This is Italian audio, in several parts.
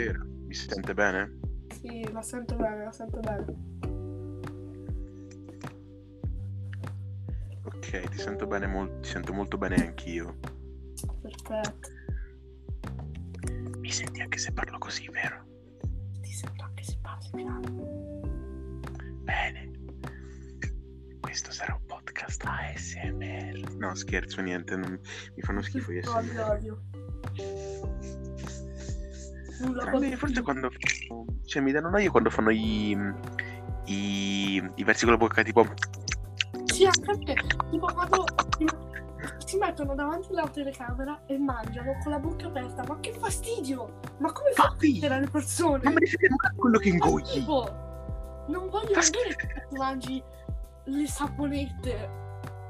buonasera. Mi sente bene? Sì, la sento bene, la sento bene. Ok, ti sento bene, mol- ti sento molto bene anch'io. Perfetto. Mi senti anche se parlo così, vero? Ti sento anche se parli piano. Bene. Questo sarà un podcast ASMR. No, scherzo, niente, non- mi fanno schifo gli ASMR. odio. Tranne forse quando... Cioè, mi danno noia quando fanno i... I, i versi con la bocca tipo... Sì, anche a me. Tipo quando si mettono davanti alla telecamera e mangiano con la bocca aperta. Ma che fastidio! Ma come fa a le persone? Non mi rifiuto mai quello che tipo, non voglio Fa vedere che tu mangi le saponette.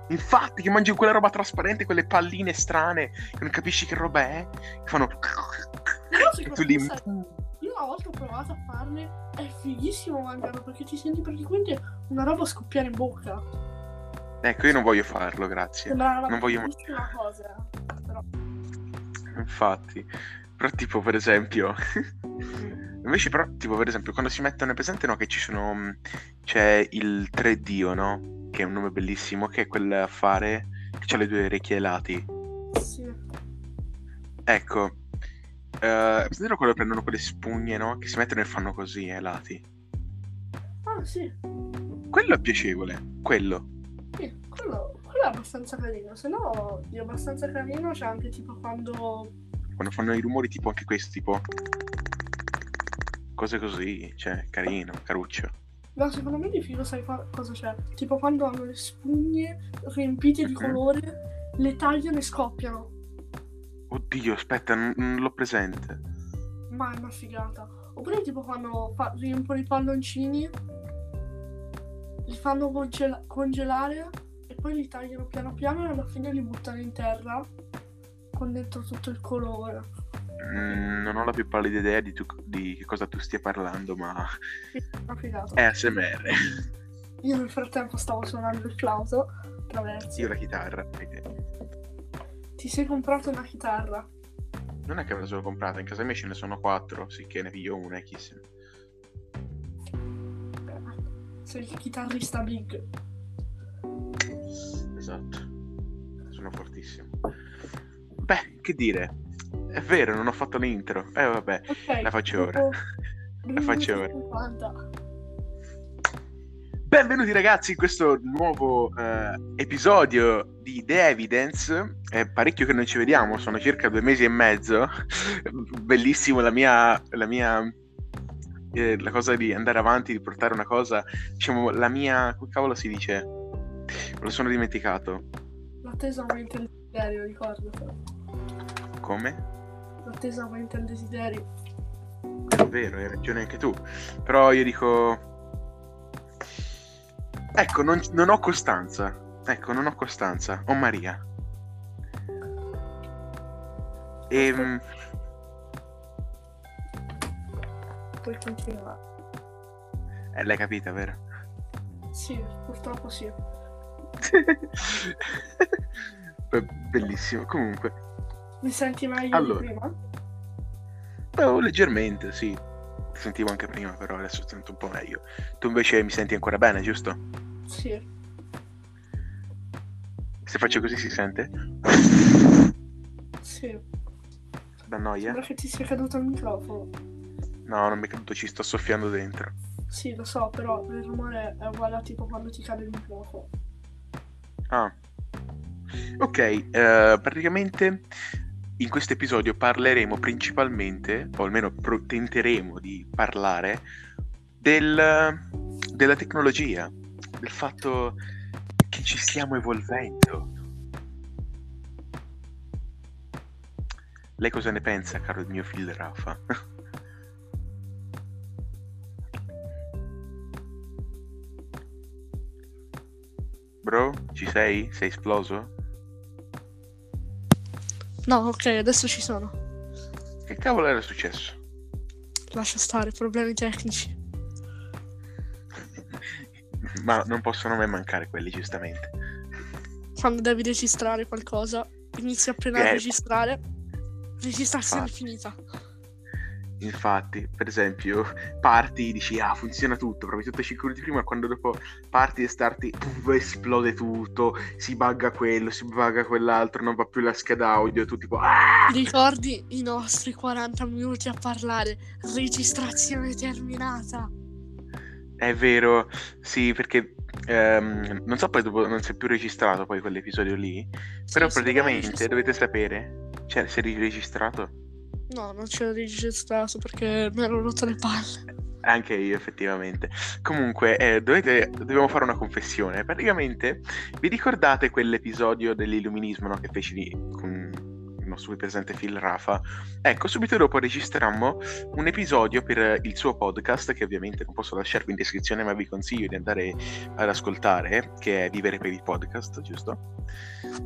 Infatti, che mangi quella roba trasparente, quelle palline strane, che non capisci che roba è, che fanno... Però E secondo me, sai, io una volta ho provato a farle, è fighissimo mangiarlo perché ti senti praticamente una roba scoppiare in bocca. Ecco, io non voglio farlo, grazie. Sembra una Non voglio- cosa. Però Infatti. Però tipo, per esempio... Invece però, tipo, per esempio, quando si mettono, è presente, no, che ci sono... mh, C'è il 3Dio, no? Che è un nome bellissimo, che è quel affare che ha le due orecchie ai lati. sì. Ecco. Eh, presente quando prendono quelle spugne, no? Che si mettono e fanno così ai lati. Ah sì, Quello è piacevole. Quello. sì, quello, quello è abbastanza carino. Se no, di abbastanza carino c'è anche tipo quando. Quando fanno i rumori tipo anche questi, tipo... Cose così, cioè, carino, caruccio. No, secondo me di figo sai cosa c'è? Tipo quando hanno le spugne riempite di colore, le tagliano e scoppiano. Oddio, aspetta, non, non l'ho presente. Ma è una figata. Oppure tipo quando fa- riempiono i palloncini, li fanno congela- congelare e poi li tagliano piano piano e alla fine li buttano in terra con dentro tutto il colore. Mm, non ho la più pallida idea di, tu- di che cosa tu stia parlando, ma Sì, una figata. è ASMR. Io nel frattempo stavo suonando il flauto attraverso. Io la chitarra. perché Ti sei comprato una chitarra? Non è che me la sono comprata, in casa mia ce ne sono quattro, sicché ne piglio una e chi se Sei il chitarrista big. Esatto. Sono fortissimo. Beh, che dire. È vero, non ho fatto l'intro. Eh vabbè, Ok. la faccio ora. La faccio ora. 50. Benvenuti ragazzi in questo nuovo eh, episodio di The Evidence. È parecchio che non ci vediamo, sono circa due mesi e mezzo. Bellissimo la mia, la mia eh, la cosa di andare avanti, di portare una cosa, diciamo, la mia, come cavolo si dice? Me lo sono dimenticato. L'attesa aumenta il desiderio, ricordatelo. Come? L'attesa aumenta il desiderio. È vero, hai ragione anche tu. Però io dico... Ecco, non, non ho costanza. Ecco, non ho costanza. Ho Maria. Ehm, Puoi continuare. eh, l'hai capita, vero? Sì, purtroppo sì. Bellissimo. Comunque, Mi senti meglio Allora. di prima? oh, leggermente, sì. Ti sentivo anche prima, però adesso sento un po' meglio. Tu invece mi senti ancora bene, giusto? Sì. Se faccio così si sente? Sì. Da noia? Sembra che ti sia caduto il microfono. No, non mi è caduto, ci sto soffiando dentro. Sì, lo so, però il rumore è uguale a tipo quando ti cade il microfono. Ah. Ok, eh, praticamente in questo episodio parleremo principalmente, o almeno pro- tenteremo di parlare, del, della tecnologia, del fatto che ci stiamo evolvendo. Lei cosa ne pensa, caro il mio figlio Rafa? Bro, ci sei? Sei esploso? No, ok, adesso ci sono. Che cavolo era successo? Lascia stare, problemi tecnici. Ma non possono mai mancare quelli, giustamente. Quando devi registrare qualcosa, inizi appena a Eh. registrare. Registrazione Infatti. finita. Infatti, per esempio, parti, dici, ah, funziona tutto, provi tutto 5 minuti prima, quando dopo parti e starti, puff, esplode tutto, si bugga quello, si bugga quell'altro, non va più la scheda audio, tu tipo, ah! Ricordi i nostri 40 minuti a parlare? Registrazione terminata. È vero, sì, perché ehm, non so poi dopo non si è più registrato poi quell'episodio lì, però Sì, sì, praticamente dovete sapere, cioè, si è riregistrato? No, non c'era registrato perché mi ero rotto le palle. Anche io, effettivamente. Comunque, eh, dovete, dobbiamo fare una confessione. Praticamente, vi ricordate quell'episodio dell'illuminismo no, che feci lì con il nostro qui presente Phil Rafa? Ecco, subito dopo registrammo un episodio per il suo podcast, che ovviamente non posso lasciarvi in descrizione, ma vi consiglio di andare ad ascoltare, che è Vivere per il podcast, giusto?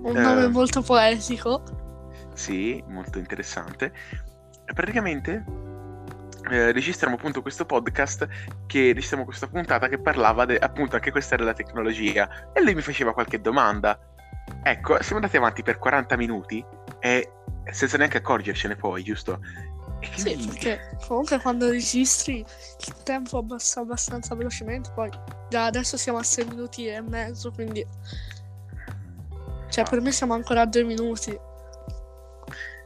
Un Eh. nome molto poetico. Sì, molto interessante. Praticamente eh, registriamo appunto questo podcast che registriamo questa puntata che parlava de- appunto anche questa della tecnologia e lui mi faceva qualche domanda. Ecco, siamo andati avanti per 40 minuti e senza neanche accorgercene poi, giusto? E Sì, quindi perché comunque quando registri il tempo passa abbastanza velocemente, poi già adesso siamo a 6 minuti e mezzo, quindi... Cioè, per me siamo ancora a 2 minuti.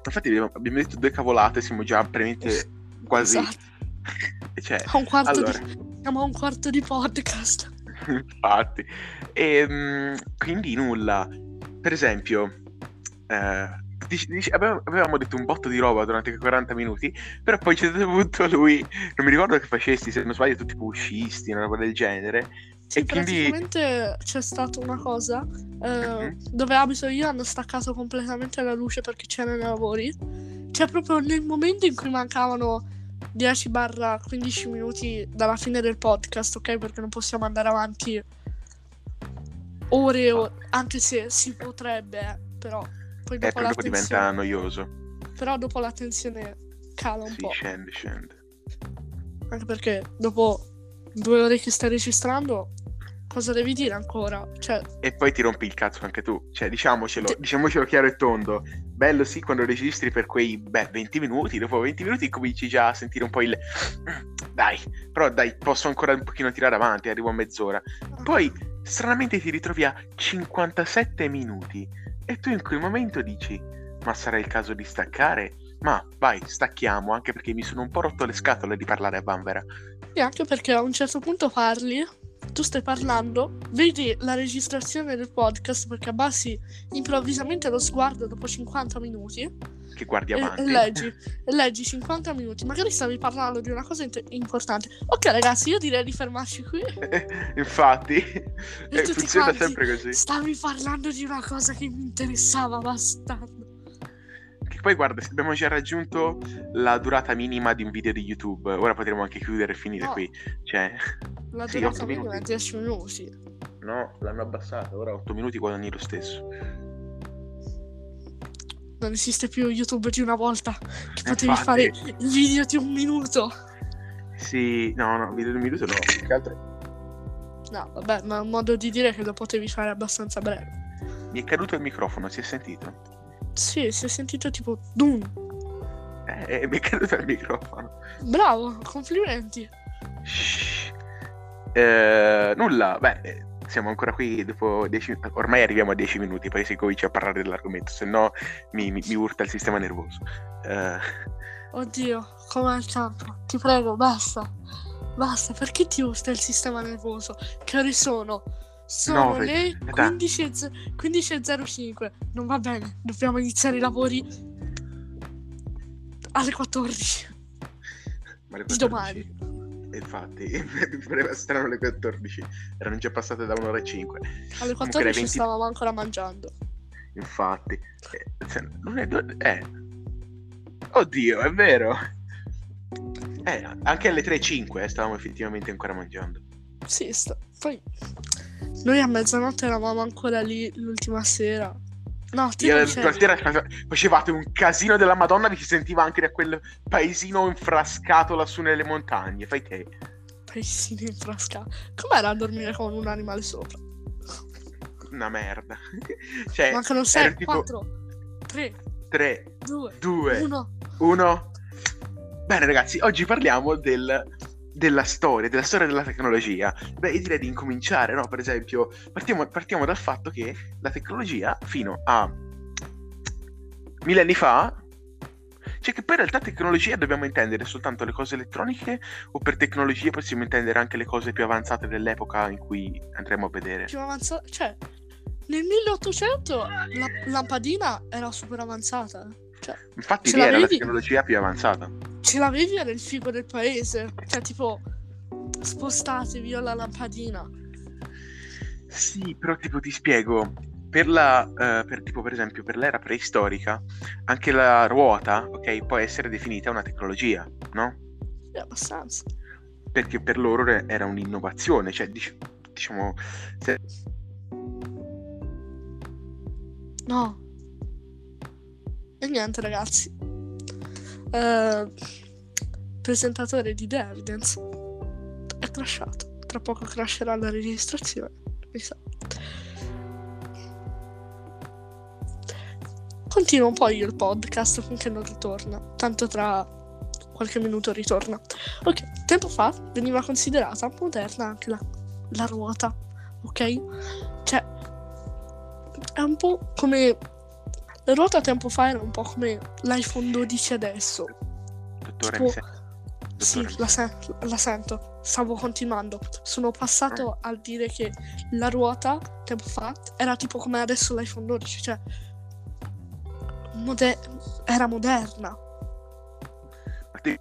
infatti abbiamo, detto due cavolate, siamo già veramente quasi... Esatto. Cioè, A un quarto allora... di... Siamo a un quarto di podcast. Infatti. E, quindi nulla. Per esempio, eh, dici- dici- avevamo, avevamo detto un botto di roba durante quei 40 minuti, però poi c'è stato lui, non mi ricordo che facessi, se non sbaglio, tu tipo uscisti, una roba del genere. Sì, E quindi- praticamente c'è stata una cosa eh, Mhm. dove abito io hanno staccato completamente la luce perché c'erano i lavori. Cioè, proprio nel momento in cui mancavano 10-15 minuti dalla fine del podcast, ok? Perché non possiamo andare avanti ore e ore, anche se si potrebbe, però poi Eh, dopo la dopo diventa noioso. però dopo la tensione cala un Sì, po'. scende, scende. Anche perché dopo due ore che stai registrando, cosa devi dire ancora? Cioè, E poi ti rompi il cazzo anche tu. Cioè, diciamocelo, Ti- diciamocelo chiaro e tondo. Bello sì quando registri per quei beh, 20 minuti, dopo 20 minuti cominci già a sentire un po' il... Dai, però dai, posso ancora un pochino tirare avanti, arrivo a mezz'ora. Poi, stranamente, ti ritrovi a 57 minuti e tu in quel momento dici, ma sarà il caso di staccare? Ma vai, stacchiamo, anche perché mi sono un po' rotto le scatole di parlare a Vanvera. E anche perché a un certo punto parli, tu stai parlando, vedi la registrazione del podcast perché abbassi improvvisamente lo sguardo dopo 50 minuti Che guardi avanti. e leggi, e leggi 50 minuti, magari stavi parlando di una cosa int- importante. Ok ragazzi, io direi di fermarci qui. Infatti, eh, funziona sempre così. Stavi parlando di una cosa che mi interessava bastardo. Che poi guarda, se abbiamo già raggiunto la durata minima di un video di YouTube. Ora potremo anche chiudere e finire No. qui. Cioè, La Sì, durata otto minima è minuti. 10 minuti. no, l'hanno abbassata. Ora 8 minuti guadagni lo stesso. Non esiste più YouTube di una volta che potevi Infatti. fare il video di un minuto. Sì, no, no, video di un minuto no. Che altro No, vabbè, ma è un modo di dire che lo potevi fare abbastanza breve. mi è caduto il microfono, si è sentito? Sì, si è sentito tipo Dun. Eh, mi è caduto il microfono. Bravo, complimenti. Shh. Eh, nulla, beh, eh, siamo ancora qui dopo 10 Ormai arriviamo a 10 minuti, poi si comincia a parlare dell'argomento, se no mi, mi- mi urta il sistema nervoso. Eh, Oddio, come al campo. Ti prego, basta. Basta, perché ti urta il sistema nervoso? Che ore sono? Sono Nove. le Aspetta. 15.00 15.05. Non va bene, dobbiamo iniziare i lavori alle 14 ma le di 14. domani. E Infatti, mi pareva strano le 14, erano già passate da un'ora e 5. Alle Comunque 14 alle 20 stavamo ancora mangiando. Infatti, eh, non è. do- eh. Oddio, è vero. Eh, anche alle 3.05 eh, stavamo effettivamente ancora mangiando. Sì, sta- poi noi a mezzanotte eravamo ancora lì l'ultima sera. No, te Io sera face- facevate un casino della Madonna, vi si sentiva anche da quel paesino infrascato lassù nelle montagne. Fai te. Paesino infrascato. Com'era a dormire con un animale sopra? Una merda. cioè, Mancano ero 6, tipo 4, 3, 3, 2, 2, 1. 1. Bene, ragazzi, oggi parliamo del, della storia, della storia della tecnologia. Beh, io direi di incominciare, no? Per esempio, partiamo, partiamo dal fatto che la tecnologia, fino a millenni fa, cioè che poi in realtà tecnologia dobbiamo intendere soltanto le cose elettroniche o per tecnologia possiamo intendere anche le cose più avanzate dell'epoca in cui andremo a vedere? Più avanzata, cioè, nel 1800 la lampadina era super avanzata. Cioè, Infatti lì era la tecnologia più avanzata. ce l'avevi era il figo del paese. Cioè, tipo, spostatevi io la lampadina. Sì, però tipo ti spiego, per la, eh, per, tipo per esempio per l'era preistorica, anche la ruota, ok, può essere definita una tecnologia, no? Sì, abbastanza. Perché per loro era un'innovazione, cioè dic- diciamo, se- No. E niente, ragazzi. Eh, presentatore di The Evidence è crashato. Tra poco crasherà la registrazione. Mi sa. Continuo un po' io il podcast finché non ritorna. Tanto tra qualche minuto ritorna. Ok, tempo fa veniva considerata moderna anche la, la ruota. Ok? Cioè, è un po' come. La ruota tempo fa era un po' come l'iPhone 12 adesso. dottore, Tipo-? Sì, la, sen- la sento. Stavo continuando. Sono passato a dire che la ruota tempo fa era tipo come adesso l'iPhone 12, cioè mode- era moderna. Ma te-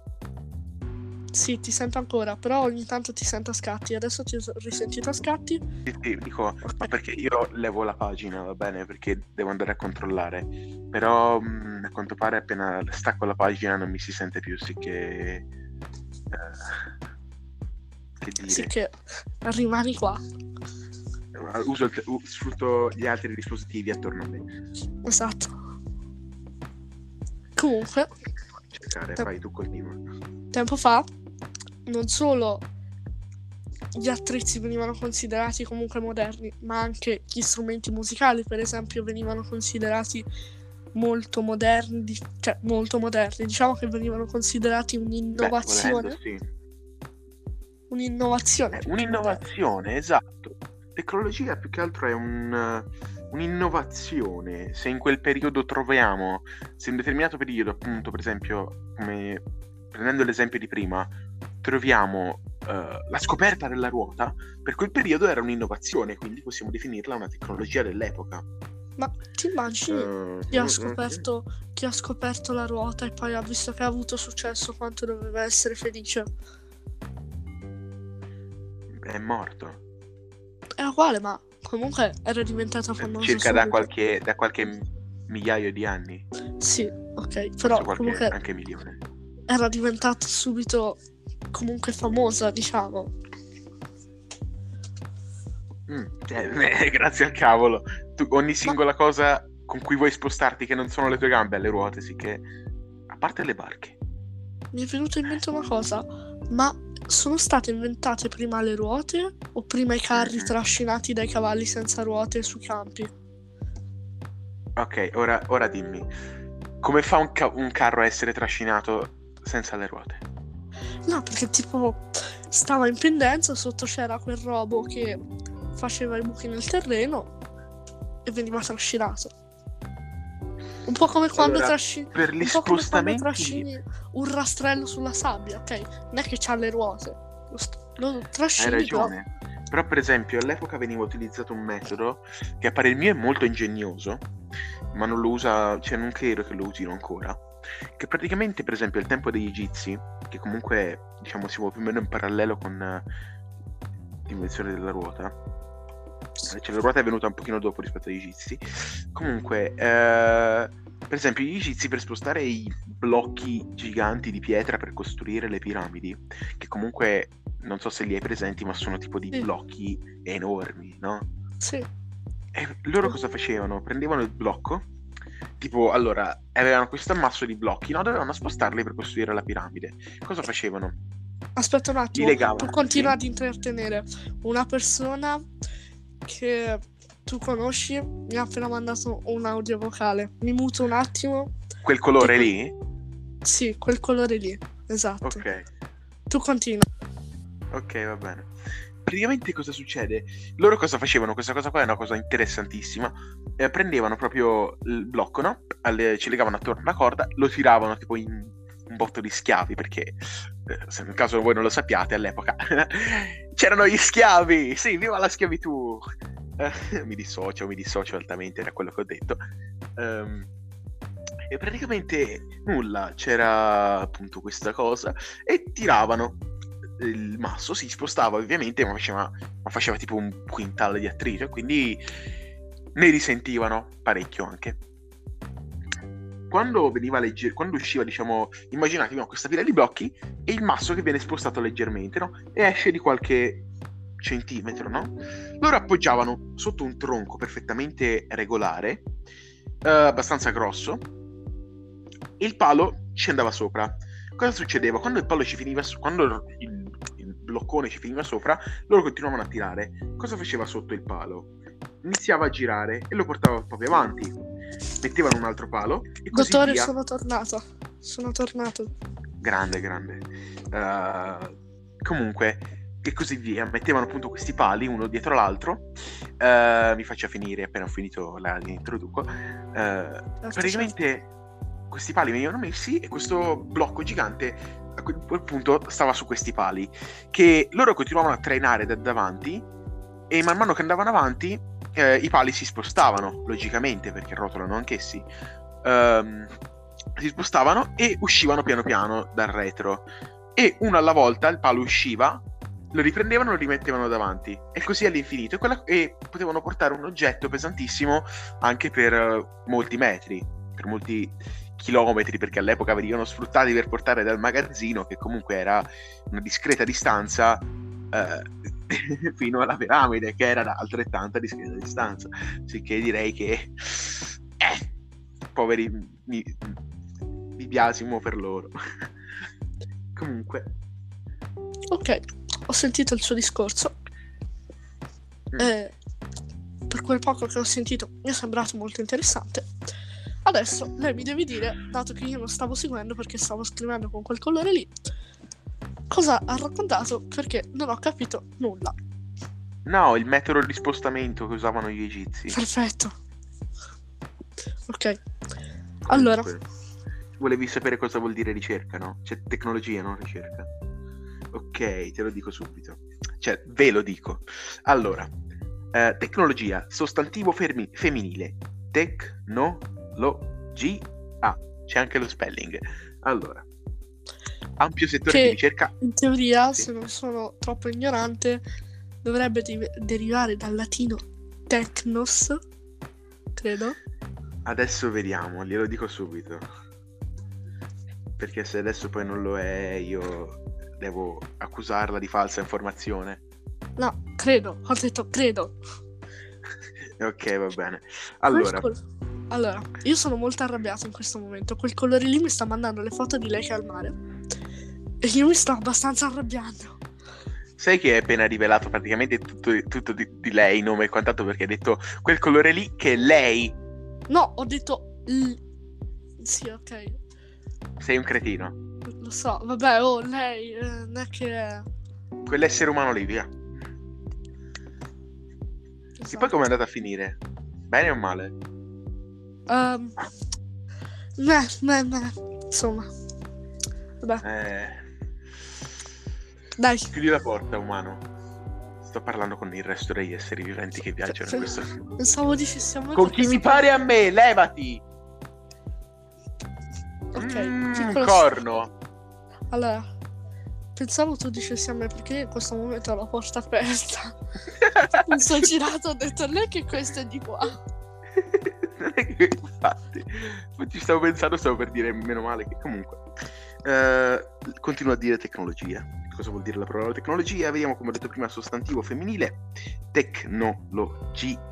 Sì, ti sento ancora, però ogni tanto ti sento a scatti. Adesso ti ho risentito a scatti. sì, sì, dico, ma perché io levo la pagina, va bene, perché devo andare a controllare, però mh, a quanto pare appena stacco la pagina non mi si sente più, sì che... eh, che dire... Sì che rimani qua. Uso il sfrutto gli altri dispositivi attorno a me. Esatto. Comunque, Cercare, Te- vai tu continua. tempo fa non solo gli attrezzi venivano considerati comunque moderni, ma anche gli strumenti musicali, per esempio, venivano considerati molto moderni, di- cioè molto moderni, diciamo che venivano considerati Beh, un'innovazione, volendo, sì. un'innovazione. Eh, un'innovazione, esatto. Tecnologia più che altro è un, un'innovazione. Se in quel periodo troviamo, se in un determinato periodo, appunto, per esempio, come prendendo l'esempio di prima, troviamo eh, la scoperta della ruota, per quel periodo era un'innovazione, quindi possiamo definirla una tecnologia dell'epoca. Ma ti immagini Eh, chi ha mm, scoperto, chi ha scoperto la ruota e poi ha visto che ha avuto successo quanto doveva essere felice? È morto. È uguale, ma comunque era diventata famosa Circa da qualche, da qualche migliaio di anni. Sì, ok, però qualche, comunque anche milione. era diventata subito comunque famosa, diciamo. Mm, eh, grazie al cavolo. Tu, ogni singola cosa con cui vuoi spostarti che non sono le tue gambe alle ruote, sì che... A parte le barche. Mi è venuta in mente una cosa, ma sono state inventate prima le ruote o prima i carri Mhm. trascinati dai cavalli senza ruote sui campi? Ok, ora, ora dimmi. Come fa un, ca- un carro a essere trascinato senza le ruote? No, perché tipo stava in pendenza, sotto c'era quel robo che faceva i buchi nel terreno e veniva trascinato. Un po' come quando Allora, trascini Per gli un po' come quando spostamenti... trascini un rastrello sulla sabbia, ok? Non è che c'ha le ruote. Lo, st- lo Hai trascini però. ragione. Però, per esempio, all'epoca veniva utilizzato un metodo che a parer mio è molto ingegnoso, ma non lo usa, cioè non credo che lo usino ancora. Che praticamente, per esempio, al tempo degli egizi, che comunque diciamo siamo più o meno in parallelo con eh, l'invenzione della ruota, cioè la ruota è venuta un pochino dopo rispetto agli egizi. Comunque, eh, per esempio, gli egizi per spostare i blocchi giganti di pietra per costruire le piramidi, che comunque non so se li hai presenti, ma sono tipo di Sì. blocchi enormi, no? Sì, E loro cosa facevano? Prendevano il blocco, tipo, allora, avevano questo ammasso di blocchi, no? Dovevano spostarli per costruire la piramide. Cosa facevano? aspetta un attimo. Tu continua sì. ad intrattenere una persona che tu conosci mi ha appena mandato un audio vocale. Mi muto un attimo. Quel colore Tipo- lì? Sì, quel colore lì. Esatto. Ok, Tu continua. ok, va bene. Praticamente cosa succede? Loro cosa facevano? Questa cosa qua è una cosa interessantissima. Eh, prendevano proprio il blocco, no? Alle- ci legavano attorno alla corda, lo tiravano tipo in un botto di schiavi, perché eh, se nel caso voi non lo sappiate, all'epoca c'erano gli schiavi! Sì, viva la schiavitù! Eh, mi dissocio, mi dissocio altamente da quello che ho detto. Ehm, e praticamente nulla, c'era appunto questa cosa e tiravano il masso si spostava ovviamente, ma faceva, ma faceva tipo un quintale di attrito e quindi ne risentivano parecchio anche. Quando veniva leggero, quando usciva, diciamo, immaginate no, questa pila di blocchi e il masso che viene spostato leggermente, no? E esce di qualche centimetro, no? Loro appoggiavano sotto un tronco perfettamente regolare, eh, abbastanza grosso, e il palo ci andava sopra. Cosa succedeva? Quando il palo ci finiva, so- quando il bloccone ci finiva sopra, loro continuavano a tirare. Cosa faceva sotto il palo? Iniziava a girare e lo portava proprio avanti. Mettevano un altro palo e così Dottore, via. sono tornato. Sono tornato. Grande, grande. Eh, comunque, e così via. Mettevano appunto questi pali uno dietro l'altro. Eh, mi faccia finire appena ho finito la introduco. Eh, Certo, praticamente questi pali venivano messi e questo blocco gigante a quel punto stava su questi pali che loro continuavano a trainare da davanti e man mano che andavano avanti eh, i pali si spostavano logicamente perché rotolano anch'essi Ehm, si spostavano e uscivano piano piano dal retro. E uno alla volta il palo usciva lo riprendevano e lo rimettevano davanti. E così all'infinito. E, quella- e potevano portare un oggetto pesantissimo anche per eh, molti metri per molti chilometri perché all'epoca venivano sfruttati per portare dal magazzino che comunque era una discreta distanza eh, fino alla piramide che era altrettanta discreta distanza sicché direi che eh, poveri mi, mi biasimo per loro comunque Ok, ho sentito il suo discorso. Mm. E per quel poco che ho sentito mi è sembrato molto interessante. Adesso lei mi deve dire, dato che io non stavo seguendo perché stavo scrivendo con quel colore lì, cosa ha raccontato perché non ho capito nulla. no il metodo di spostamento che usavano gli egizi Perfetto. Ok. Allora, volevi sapere cosa vuol dire ricerca no? c'è tecnologia non ricerca ok te lo dico subito cioè ve lo dico allora eh, tecnologia sostantivo fermi- femminile tecnologia c'è anche lo spelling allora ampio settore Che- di ricerca in teoria, Sì. se non sono troppo ignorante, dovrebbe di- derivare dal latino technos, credo. Adesso vediamo, glielo dico subito. Perché se adesso poi non lo è, io devo accusarla di falsa informazione. No, credo, ho detto credo. ok, va bene. Allora, Allora, io sono molto arrabbiato in questo momento. Quel colore lì mi sta mandando le foto di lei che è al mare. E io mi sto abbastanza arrabbiando. sai che hai appena rivelato praticamente tutto, tutto di, di lei, nome e quant'altro, perché hai detto quel colore lì che è lei. No, ho detto... l- Sì, ok. Sei un cretino. Lo so. Vabbè, oh, lei eh, non è che... è- Quell'essere umano lì, via. E esatto. poi com'è andata a finire? Bene o male? Ehm, meh, meh, meh. Insomma. Vabbè, Eh, dai. chiudi la porta, umano. Sto parlando con il resto degli esseri viventi che viaggiano in questo film. Pensavo dicessimo... Con chi mi pare a me, levati! Ok, Mm, piccolo- corno. Allora, pensavo tu dicessi a me perché io in questo momento ho la porta aperta. Mi sono girato e ho detto a lei che questo è di qua. infatti ci stavo pensando stavo per dire meno male che comunque eh, continuo a dire tecnologia. Cosa vuol dire la parola tecnologia? Vediamo come ho detto prima sostantivo femminile tecnologia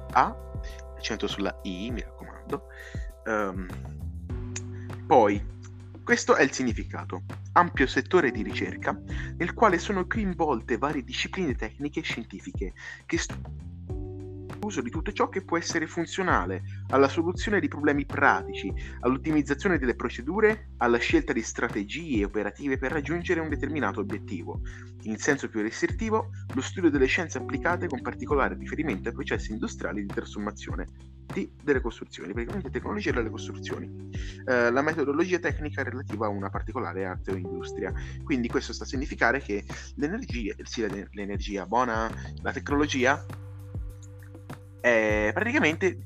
accento sulla i mi raccomando. Ehm, poi questo è il significato. Ampio settore di ricerca nel quale sono coinvolte varie discipline tecniche e scientifiche che studiano uso di tutto ciò che può essere funzionale alla soluzione di problemi pratici, all'ottimizzazione delle procedure, alla scelta di strategie operative per raggiungere un determinato obiettivo. In senso più restrittivo, lo studio delle scienze applicate con particolare riferimento ai processi industriali di trasformazione di, delle costruzioni, praticamente tecnologia delle costruzioni. Eh, la metodologia tecnica relativa a una particolare arte o industria. Quindi questo sta a significare che l'energia, sì, l'energia buona, la tecnologia è praticamente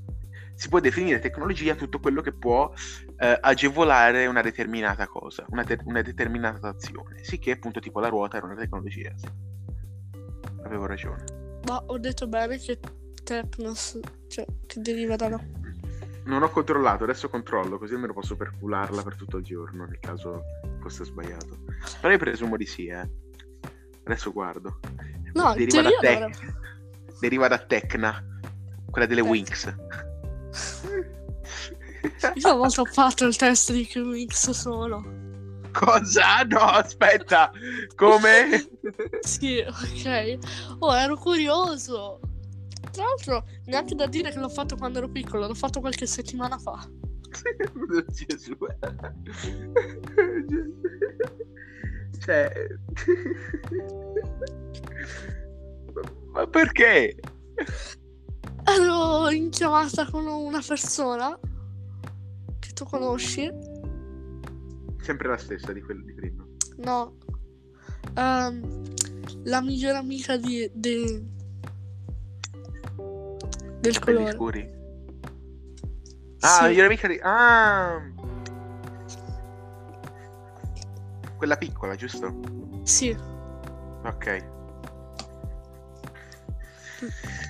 si può definire tecnologia tutto quello che può eh, agevolare una determinata cosa, una, te- una, determinata azione. Sì, che appunto tipo la ruota era una tecnologia. Sì. Avevo ragione. Ma ho detto bene che Technos, cioè che deriva da là. Non ho controllato, adesso controllo, così almeno posso percularla per tutto il giorno, nel caso fosse sbagliato. Però io presumo di sì, eh. Adesso guardo. No, deriva da, tec- deriva da Tecna, quella delle Winx. Io una volta ho fatto il test di Winx sono. Cosa? No, aspetta. Come? sì, ok. Oh, ero curioso. Tra l'altro, neanche da dire che l'ho fatto quando ero piccolo, l'ho fatto qualche settimana fa. Gesù. cioè... Ma perché? Ero in chiamata con una persona che tu conosci. Sempre la stessa di quella di prima. No. Um, la migliore amica di, di del colore. scuri. Ah, Sì. io mica di... Ah! Quella piccola, giusto? Sì, Ok.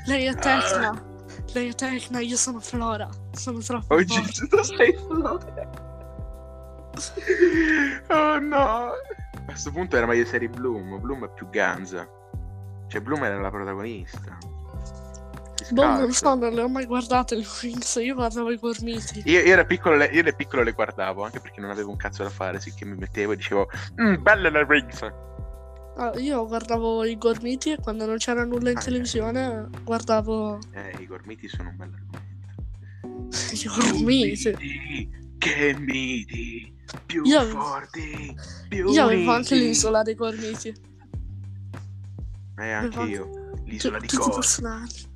Lei è Tecna. Lei è Tecna, io sono Flora. Sono troppo Oggi forte. tu sei Flora. Oh no. A questo punto era meglio serie Bloom. Bloom è più ganza. Cioè, Bloom era la protagonista. Boh, non so, non le ho mai guardate le Wings. Io guardavo i gormiti. Io, io, piccolo, le- io le piccolo le guardavo anche perché non avevo un cazzo da fare, sì che mi mettevo e dicevo, mm, belle le rings. Ah, io guardavo i gormiti e quando non c'era nulla in Ah, televisione guardavo Eh, i gormiti sono un bel argomento. i gormiti. Miti, che miti, più Io- forti, più Io avevo anche l'isola dei gormiti. Eh, anche avevo io. L'isola Tu- di tutti i personaggi.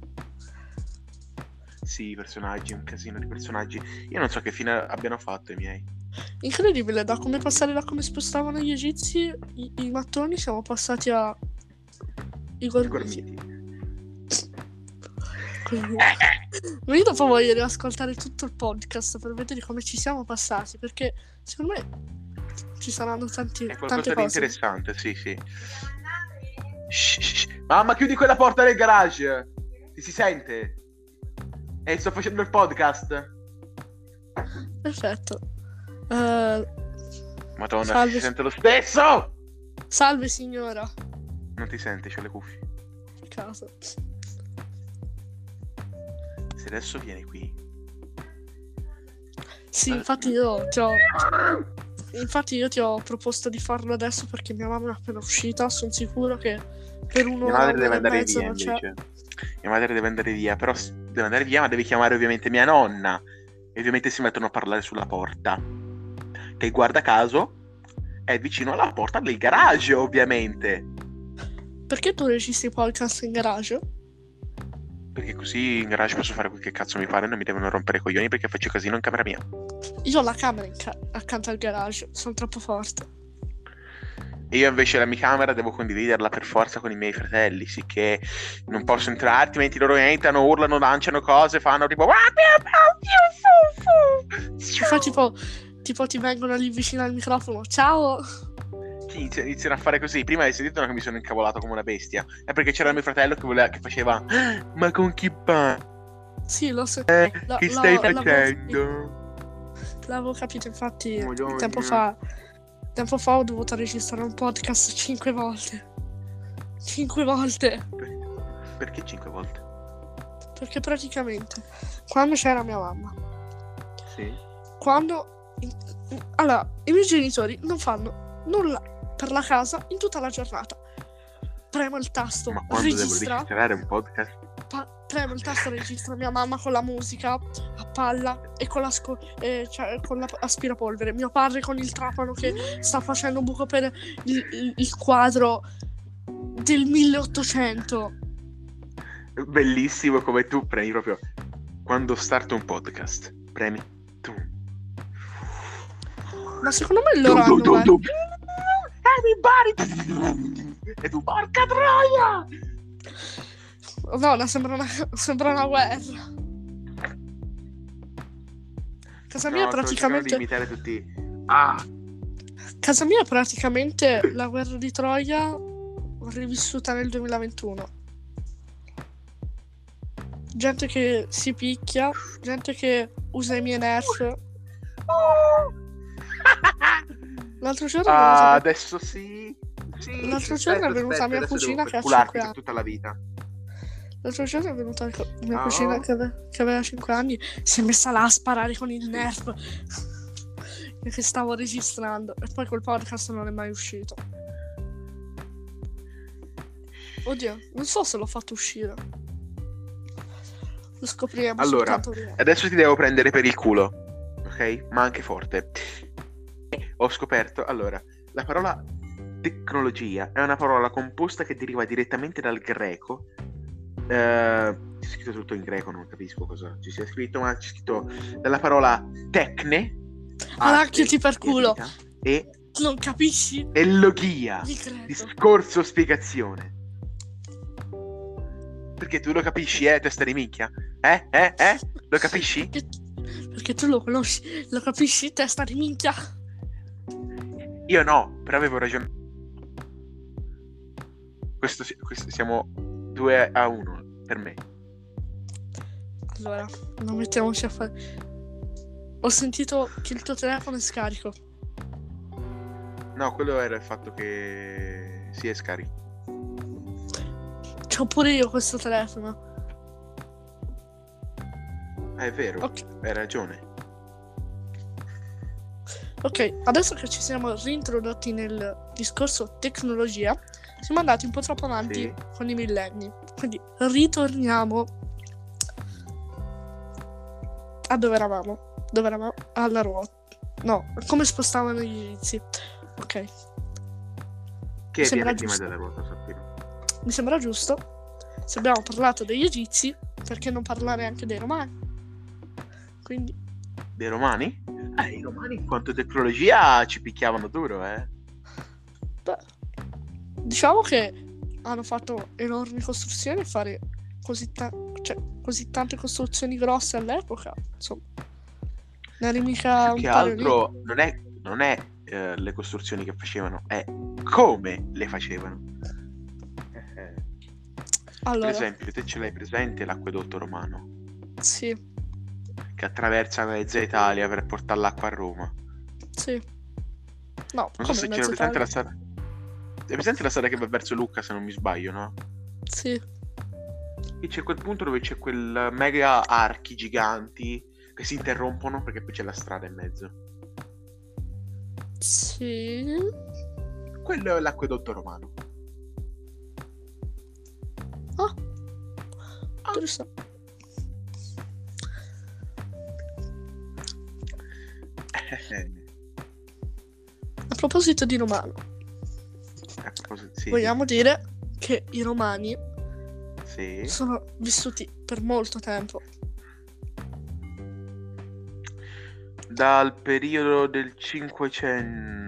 Sì, i personaggi, un casino di personaggi. Io non so che fine abbiano fatto i miei. Incredibile, da come passare da come spostavano gli egizi, i, i mattoni, siamo passati a i gormiti. Ma io dopo voglio riascoltare tutto il podcast per vedere come ci siamo passati, perché secondo me ci saranno tanti, È qualcosa tante di cose. interessante, sì, sì. Shh, shh, shh. Mamma, chiudi quella porta del garage. Ti si sente? Ehi, sto facendo il podcast. Perfetto. Eh, Madonna, Salve. si sente lo stesso. salve signora. Non ti senti, c'ho le cuffie. Casa. Se adesso vieni qui. Sì, Eh. infatti io ti ho. Infatti io ti ho proposto di farlo adesso perché mia mamma è appena uscita. Sono sicuro che per Mia un'ora madre deve andare via invece. Mia madre deve andare via, però deve andare via, ma deve chiamare ovviamente mia nonna. E ovviamente si mettono a parlare sulla porta. Che guarda caso è vicino alla porta del garage, ovviamente. Perché tu registri podcast in garage? Perché così in garage posso fare quel che cazzo mi pare, non mi devono rompere i coglioni perché faccio casino in camera mia. Io ho la camera ca- accanto al garage, sono troppo forte. E io invece la mia camera devo condividerla per forza con i miei fratelli, sicché non posso entrare, altrimenti loro entrano, urlano, lanciano cose, fanno tipo... Ti fa tipo, tipo ti vengono lì vicino al microfono. Ciao! Sì, inizi- iniziano a fare così. Prima hai sentito che mi sono incavolato come una bestia. È perché c'era mio fratello che, voleva, che faceva... "Ah, Ma con chi parli? Sì, lo so. Che la- stai la- l'avevo- facendo? L'avevo capito, infatti, Madonna. tempo fa. Tempo fa ho dovuto registrare un podcast cinque volte. Cinque volte. Perché cinque volte? Perché praticamente quando c'era mia mamma, Sì. quando allora i miei genitori non fanno nulla per la casa in tutta la giornata. Premo il tasto Ma quando devo registra, registrare un podcast? pa- premo il tasto registra mia mamma con la musica a palla e con, la sco- eh, cioè, con l'aspirapolvere. Mio padre con il trapano che sta facendo un buco per il, il, quadro del 1800. Bellissimo come tu premi proprio quando starta un podcast. Premi. Ma secondo me loro hanno... Du, du, du, Everybody! E tu, porca troia! No, no sembra una, sembra una guerra. Casa mia no, è praticamente... imitare tutti. Ah! Casa mia è praticamente la guerra di Troia rivissuta nel 2021. Gente che si picchia, gente che usa i miei nerf. L'altro giorno... Ah, adesso sì. sì L'altro giorno è venuta mia cugina che ha 5 anni. tutta la vita. L'altro giorno è venuta mia oh. cugina che, ave- che, aveva 5 anni. Si è messa là a sparare con il nerf. che stavo registrando. E poi quel podcast non è mai uscito. Oddio, non so se l'ho fatto uscire. Lo scopriremo. Allora, adesso ti devo prendere per il culo. Ok? Ma anche forte. Ho scoperto. Allora, la parola tecnologia è una parola composta che deriva direttamente dal greco. Eh, c'è scritto tutto in greco, non capisco cosa ci sia scritto, ma c'è scritto dalla parola tecne. Aracchiati per culo. E non capisci? E logia. Discorso spiegazione. Perché tu lo capisci, eh, testa di minchia? Eh, eh, eh? Lo capisci? Perché, perché tu lo conosci, lo capisci, testa di minchia? Io no, però avevo ragione. Questo, questo siamo 2 a 1 per me. Allora, non mettiamoci a fare. Ho sentito che il tuo telefono è scarico. No, quello era il fatto che si è scarico. C'ho pure io questo telefono. Ah, è vero, okay. hai ragione. Ok, adesso che ci siamo reintrodotti nel discorso tecnologia, siamo andati un po' troppo avanti sì. con i millenni. Quindi ritorniamo a dove eravamo. Dove eravamo? Alla ruota. No, come spostavano gli inizi. Ok. Che Mi viene prima della ruota, sappiamo mi sembra giusto. Se abbiamo parlato degli egizi, perché non parlare anche dei romani? Quindi... Dei romani? Eh, i romani in quanto tecnologia ci picchiavano duro, eh. Beh, diciamo che hanno fatto enormi costruzioni e fare così, ta- cioè, così tante costruzioni grosse all'epoca, insomma. Non è mica Più un che altro non è, non è eh, le costruzioni che facevano, è come le facevano. Allora. Per esempio, te ce l'hai presente l'acquedotto romano? Sì. Che attraversa mezza Italia per portare l'acqua a Roma. Sì. No, non so se c'era presente la strada. È presente la strada che va verso Lucca, se non mi sbaglio, no? Sì. E c'è quel punto dove c'è quel mega archi giganti che si interrompono perché poi c'è la strada in mezzo. Sì. Quello è l'acquedotto romano. Ah. Interessante. A proposito di romano, sì. vogliamo dire che i romani sì. sono vissuti per molto tempo. Dal periodo del 500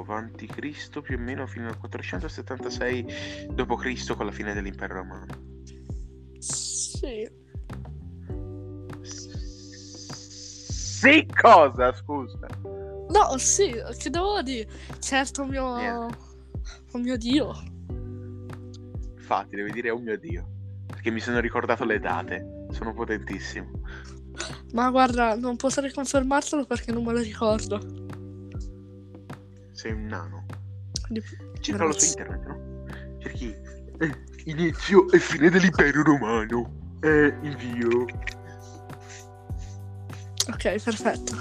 avanti Cristo più o meno fino al 476 d.C. con la fine dell'impero romano. Sì. Sì, cosa? Scusa. No, sì, che devo dire? Certo, mio... Yeah. Oh mio Dio. Infatti, devi dire oh mio Dio. Perché mi sono ricordato le date. Sono potentissimo. Ma guarda, non potrei confermartelo perché non me lo ricordo sei un nano. Cercalo su internet, no? Cerchi eh, inizio e fine dell'impero romano. Eh, invio. Ok, perfetto.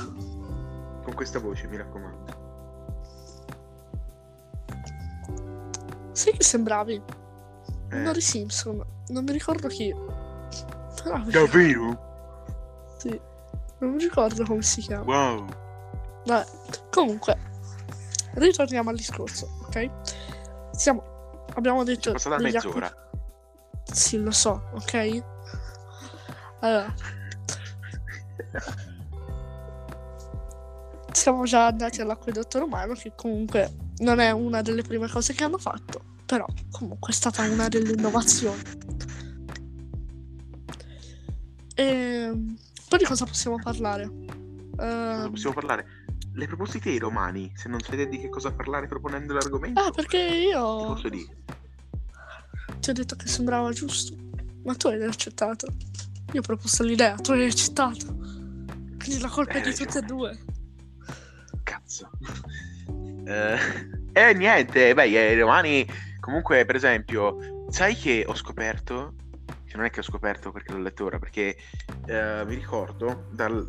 Con questa voce, mi raccomando. Sì che sembravi. Eh. Uno dei Simpson. Non mi ricordo chi. Però Davvero? sì. Non mi ricordo come si chiama. Wow. Vabbè, comunque, ritorniamo al discorso, ok? Siamo, abbiamo detto... È passata mezz'ora. acqu- Sì, lo so, ok? Allora, siamo già andati all'acquedotto romano, che comunque non è una delle prime cose che hanno fatto, però comunque è stata una delle innovazioni. E poi di cosa possiamo parlare? Cosa Ehm, possiamo parlare? Le proposite ai romani, se non sapete di che cosa parlare proponendo l'argomento, Ah, perché ti io posso dire. ti ho detto che sembrava giusto, ma tu hai accettato. Io ho proposto l'idea, tu hai accettato. Quindi la colpa è di Eh, tutte e due. Cazzo. Eh, eh, niente, beh, i romani, comunque, per esempio, sai che ho scoperto, che non è che ho scoperto perché l'ho letto ora, perché eh, mi ricordo dal-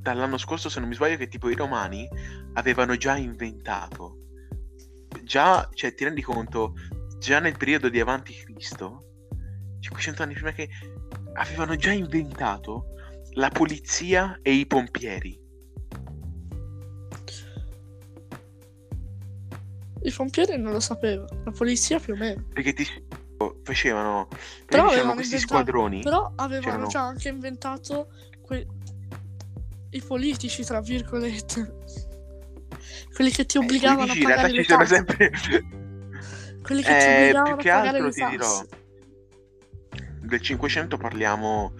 dall'anno scorso, se non mi sbaglio, che tipo i romani avevano già inventato, già, cioè, ti rendi conto, già nel periodo di avanti Cristo, 500 anni prima che avevano già inventato la polizia e i pompieri. I pompieri non lo sapevo, la polizia più o meno. Perché ti facevano Però avevano questi inventato- squadroni. Però avevano C'erano- già anche inventato que- i politici, tra virgolette. Quelli che ti Eh, obbligavano politici a in pagare le ci sono tasse. sempre Quelli che ti Eh, obbligavano più che a pagare altro ti dirò. del 500 parliamo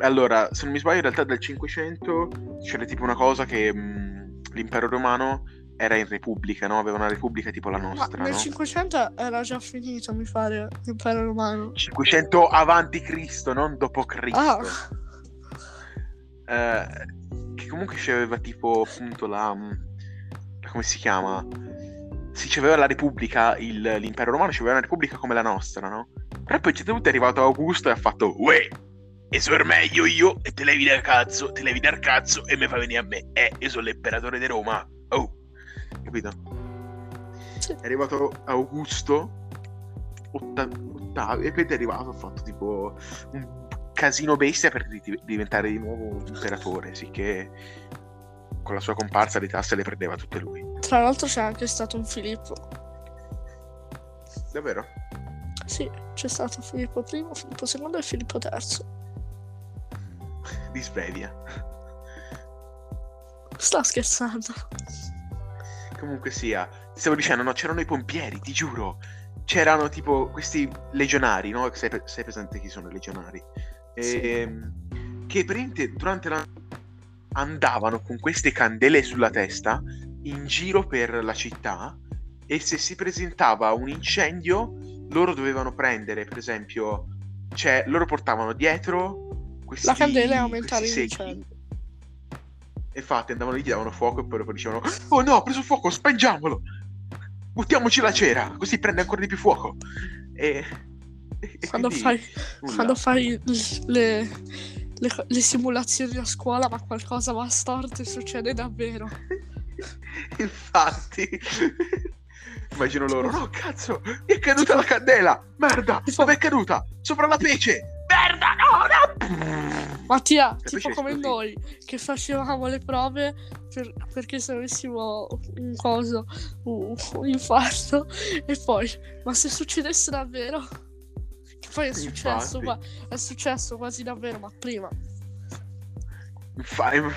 allora se non mi sbaglio in realtà del 500 c'era tipo una cosa che mh, l'impero romano era in repubblica no? aveva una repubblica tipo la Ma nostra nel no? 500 era già finito, mi pare, l'impero romano. 500 avanti Cristo non dopo Cristo. Ah, Eh, che comunque c'aveva tipo appunto la, la- come si chiama? Sì c'aveva la repubblica il- l'impero romano c'aveva una repubblica come la nostra no? Però poi a un certo punto è arrivato Augusto e ha fatto uè e sono meglio io e te levi dal cazzo te levi dal cazzo e mi fai venire a me. Eh io sono l'imperatore di Roma. Oh capito Sì. è arrivato Augusto otta- ottavo e poi è arrivato ha fatto tipo un casino bestia per di- diventare di nuovo imperatore, sì che con la sua comparsa le tasse le prendeva tutte lui. tra l'altro c'è anche stato un Filippo. Davvero? Sì, c'è stato Filippo I, Filippo II e Filippo III. Di Svevia. Sta scherzando. Comunque sia, ti stavo dicendo, no, c'erano i pompieri, ti giuro. C'erano tipo questi legionari, no? Sai, pre- sai presente chi sono i legionari? Ehm, Che praticamente durante la... andavano con queste candele sulla testa in giro per la città e se si presentava un incendio loro dovevano prendere, per esempio, cioè loro portavano dietro questi, La candela è aumentare l'incendio. Infatti andavano lì, gli davano fuoco e poi dopo dicevano Oh no, ha preso fuoco, spengiamolo! Buttiamoci la cera, così prende ancora di più fuoco. E... e- Quando fai, quando fai le, le le simulazioni a scuola, ma qualcosa va storto e succede davvero. Infatti... Immagino loro, no cazzo, mi è caduta la candela! Merda, dove è caduta? Sopra la pece! Merda, no, no! Mattia, poi tipo c'è come così. noi che facevamo le prove per- perché se avessimo un coso, un, un infarto, e poi, ma se succedesse davvero? Che poi è successo, Infatti. qua- è successo quasi davvero, ma prima. Fai... Ma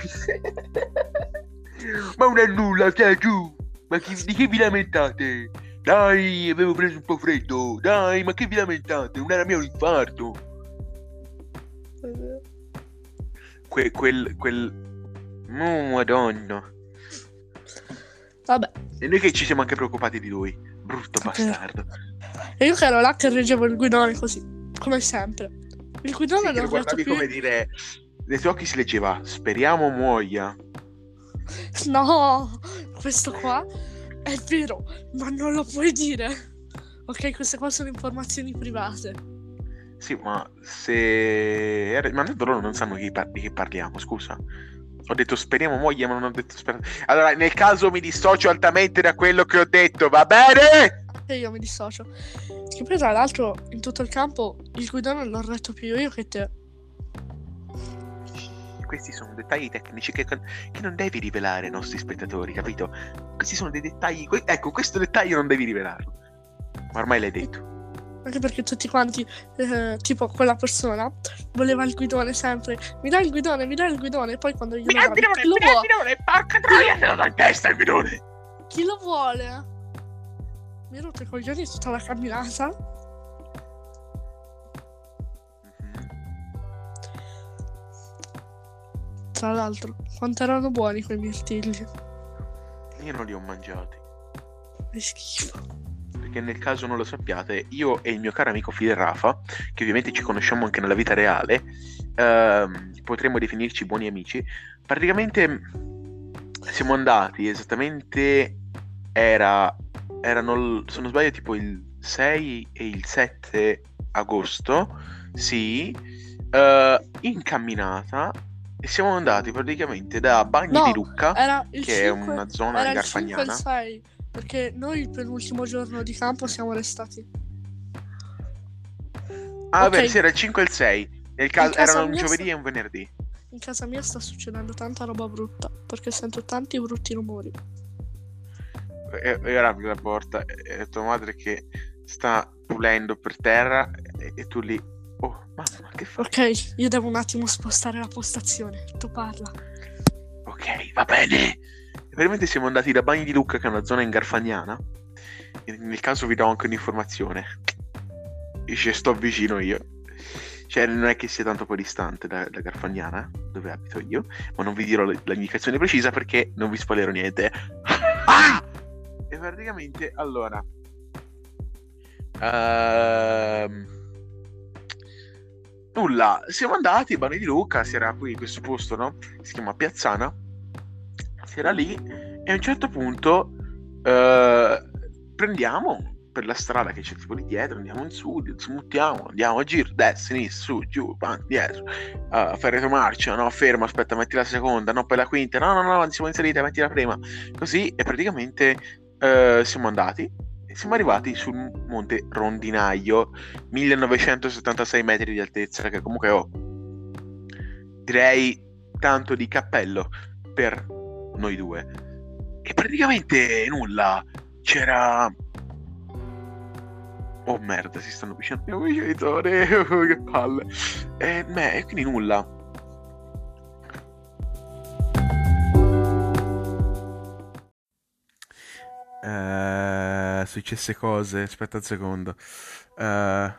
non è nulla, stai giù! Ma chi- di che vi lamentate? Dai, avevo preso un po' freddo! Dai, ma che vi lamentate? Non era mio un Que- quel... quel... Oh, madonna! Vabbè, E noi che ci siamo anche preoccupati di lui. Brutto bastardo. e io che ero là che reggevo il guidone così, come sempre. Il guidone Sì, l'ho lo guardavi fatto come più... dire... Nei tuoi occhi si leggeva, speriamo muoia. No, questo qua è vero, ma non lo puoi dire. Ok, queste qua sono informazioni private. Sì, ma se... Ma tanto loro non sanno di chi par- di che parliamo, scusa. Ho detto speriamo moglie, ma non ho detto speriamo. Allora, nel caso mi dissocio altamente da quello che ho detto, va bene? E io mi dissocio. Che poi tra l'altro in tutto il campo il guidone l'ho retto più io che te. Questi sono dettagli tecnici che, che non devi rivelare ai nostri spettatori, capito? Questi sono dei dettagli. que- ecco, questo dettaglio non devi rivelarlo. Ma ormai l'hai detto. Anche perché tutti quanti, eh, tipo quella persona, voleva il guidone sempre. Mi dai il guidone, mi dai il guidone. E poi quando io Mi dai il lo mi dai il vuole? bidone, porca troia, te lo in testa il bidone. Chi lo vuole? Mi ha rotto i coglioni tutta la camminata. Tra l'altro, quanto erano buoni quei mirtilli. Io non li ho mangiati. Che schifo. Perché nel caso non lo sappiate, io e il mio caro amico Fide Rafa, che ovviamente ci conosciamo anche nella vita reale, ehm, potremmo definirci buoni amici, praticamente siamo andati esattamente, era, erano, se non sbaglio, tipo il 6 e il 7 agosto, sì, eh, in camminata, e siamo andati praticamente da Bagni No, di Lucca, che è 5, una zona era il 5 e garfagnana. il 6. Perché noi il penultimo giorno di campo siamo restati. Ah, Ok. vabbè, sì, era il 5 e il 6. Nel caso, erano un giovedì sta- e un venerdì. In casa mia sta succedendo tanta roba brutta. Perché sento tanti brutti rumori. E, e ora apri la porta e tua madre che sta pulendo per terra e, e tu lì. Oh, mamma, che fai? Ok, io devo un attimo spostare la postazione. Tu parla. Ok, va bene. Veramente siamo andati da Bagni di Lucca, che è una zona in Garfagnana. E nel caso vi do anche un'informazione. E ci sto vicino io. Cioè, non è che sia tanto poi distante da, da Garfagnana, dove abito io, ma non vi dirò l'indicazione precisa perché non vi spoilerò niente. Ah! E praticamente, allora... Ehm... Nulla, siamo andati, Bagni di Lucca, si era qui in questo posto, no? Si chiama Piazzana. Si era lì e a un certo punto eh, prendiamo per la strada che c'è tipo lì dietro, andiamo in su, smuttiamo, andiamo a giro, destra, sinistra, su, giù, avanti, dietro, uh, fai retromarcia, no, fermo, aspetta, metti la seconda, no, poi la quinta, no, no, no, siamo in salita, metti la prima, così e praticamente eh, siamo andati e siamo arrivati sul monte Rondinaio, 1976 metri di altezza, che comunque ho, direi tanto di cappello per noi due. E praticamente nulla, c'era... Oh merda, si stanno avvicinando i genitori, che palle. E, beh, e quindi nulla. Eh, successe cose, aspetta un secondo. Eh,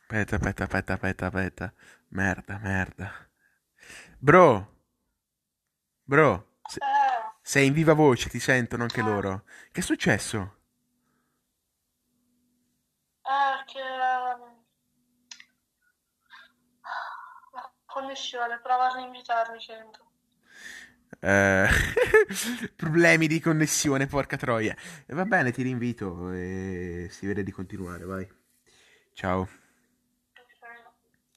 aspetta, aspetta, aspetta, aspetta, aspetta. Merda, merda. Bro, bro, se- sei in viva voce, ti sentono anche loro. Che è successo? Eh, che... La connessione, prova a reinvitarmi, sento. Eh, problemi di connessione, porca troia. E va bene, ti rinvito e si vede di continuare, vai. Ciao.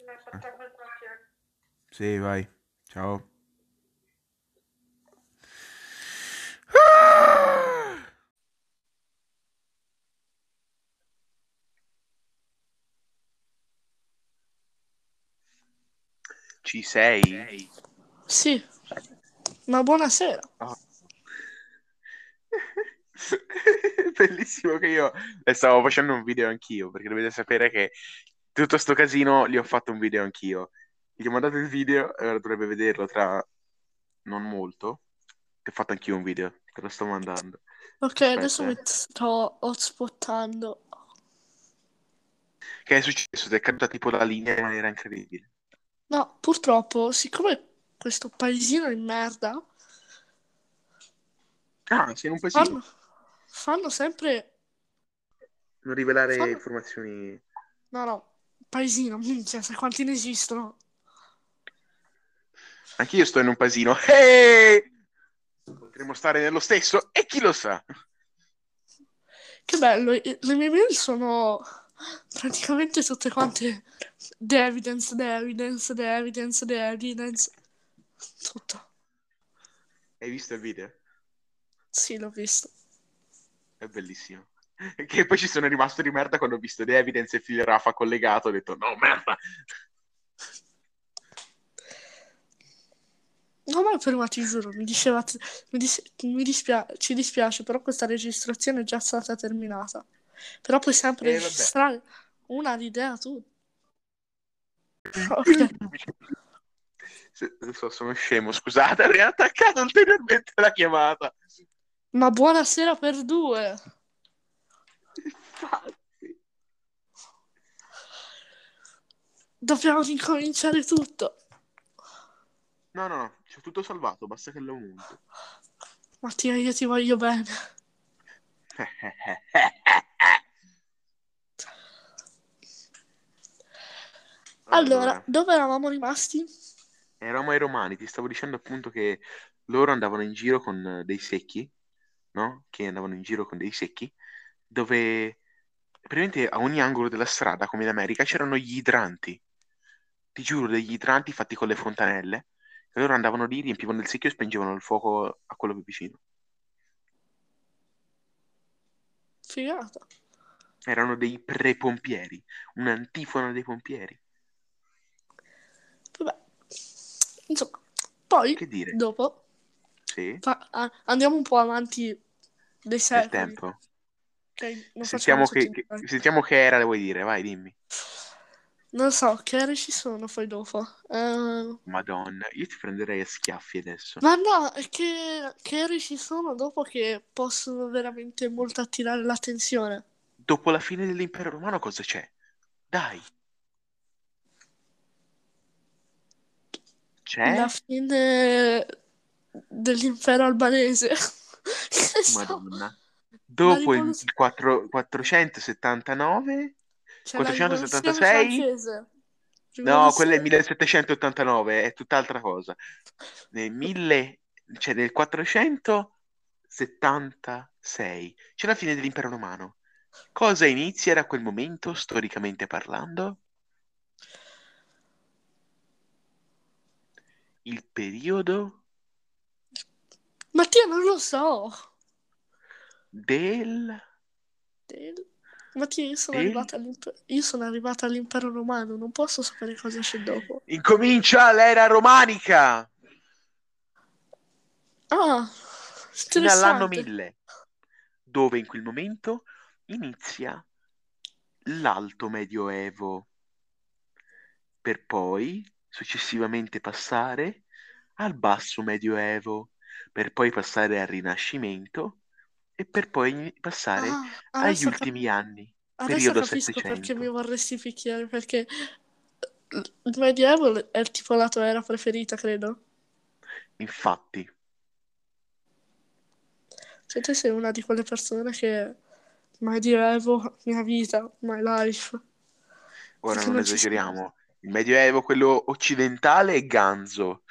Nel frattempo il quartiere. Sì, vai. Ciao. Ci sei? Sì, ma buonasera. Oh. Bellissimo che io le stavo facendo un video anch'io, perché dovete sapere che tutto sto casino gli ho fatto un video anch'io. Gli ho mandato il video e ora dovrebbe vederlo tra non molto. Ti ho fatto anch'io un video, te lo sto mandando. Ok, Aspetta, adesso eh. mi sto hotspottando. Che è successo? Ti è caduta tipo la linea in maniera incredibile. No, purtroppo, siccome questo paesino di merda Ah, sei in un paesino. fanno, fanno sempre... Non rivelare fanno- informazioni. No, no, paesino, minchia, sai quanti ne esistono? Anch'io sto in un paesino. Ehi! Potremmo stare nello stesso e chi lo sa? Che bello, i- le mie mail sono praticamente tutte quante the evidence, the evidence, the evidence, the evidence. Tutto. Hai visto il video? Sì, l'ho visto. È bellissimo. Che poi ci sono rimasto di merda quando ho visto The Evidence e Phil Rafa collegato. Ho detto, no, merda. No, ma prima ti giuro, mi diceva, mi, dis- mi dispia- ci dispiace, però questa registrazione è già stata terminata. Però puoi sempre Eh, registrare una l'idea tu. Ok. Se- so- sono scemo, scusate, avrei attaccato ulteriormente la chiamata. Ma buonasera per due. Infatti. Dobbiamo ricominciare tutto. No, no, no, c'è tutto salvato, basta che lo monto. Mattia, io ti voglio bene. Allora, dove eravamo rimasti? eravamo ai romani, ti stavo dicendo appunto che loro andavano in giro con eh, dei secchi, no? Che andavano in giro con dei secchi, dove praticamente a ogni angolo della strada, come in America, c'erano gli idranti. Ti giuro, degli idranti fatti con le fontanelle. E loro andavano lì, riempivano il secchio e spengevano il fuoco a quello più vicino. Figata. Erano dei pre-pompieri, un'antifona dei pompieri. Vabbè. Insomma, poi, dopo, Sì, fa- a- andiamo un po' avanti dei secoli. tempo. ok? Non Sentiamo che, che- sentiamo che era, vuoi dire, vai, dimmi. Non so, che ere ci sono poi dopo? Eh, Madonna, io ti prenderei a schiaffi adesso. Ma no, è che, che ere ci sono dopo che possono veramente molto attirare l'attenzione. Dopo la fine dell'impero romano cosa c'è? Dai. C'è? La fine dell'impero albanese. Madonna. Dopo il rivoluzione- 4- 479? C'è la 476? rivoluzione francese. No, quello è il 1789, è tutt'altra cosa. Nel 1000, cioè nel 476 c'è la fine dell'impero romano. Cosa inizia da quel momento, storicamente parlando? Il periodo Mattia, non lo so. del... Del- Mattia, io sono Del- io sono arrivata all'impero romano, non posso sapere cosa c'è dopo. Incomincia l'era romanica Ah, fino all'anno interessante. 1000, dove in quel momento inizia l'Alto Medioevo, per poi successivamente passare al Basso Medioevo, per poi passare al Rinascimento e per poi passare Ah, agli adesso cap- ultimi anni, Adesso capisco perché 700. mi vorresti picchiare, perché il Medioevo è tipo la tua era preferita, credo. Infatti, Cioè, te sei una di quelle persone che Medioevo, mia vita, my life. ora Perché non esageriamo, il Medioevo, quello occidentale, è ganzo,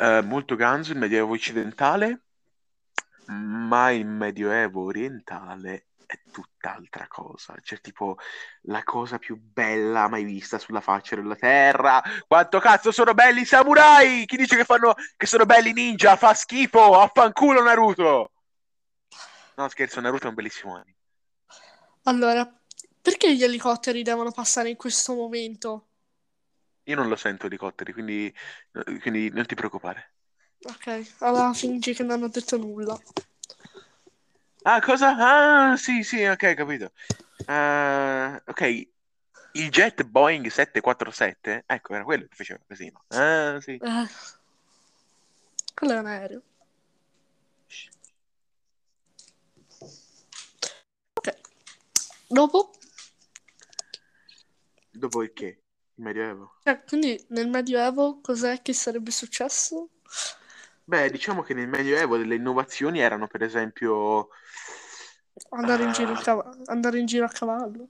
Eh, molto ganzo il Medioevo occidentale, ma il Medioevo orientale è tutt'altra cosa. Cioè, tipo, la cosa più bella mai vista sulla faccia della terra. Quanto cazzo sono belli i samurai! Chi dice che fanno che sono belli ninja? Fa schifo! Affanculo Naruto! No, scherzo, Naruto è un bellissimo anime. Allora, perché gli elicotteri devono passare in questo momento? Io non lo sento elicotteri, quindi, quindi non ti preoccupare. Ok, allora fingi che non ho detto nulla. Ah, cosa? Ah, sì, sì, ok, capito. Ah, ok, il jet Boeing 747, ecco, era quello che faceva casino. Ah, sì. Eh, quello è un aereo. Ok, dopo? Dopo il che? Medioevo? Eh, quindi nel Medioevo cos'è che sarebbe successo? Beh, diciamo che nel Medioevo delle innovazioni erano, per esempio, Andare in giro, in Ah. cava- andare in giro a cavallo.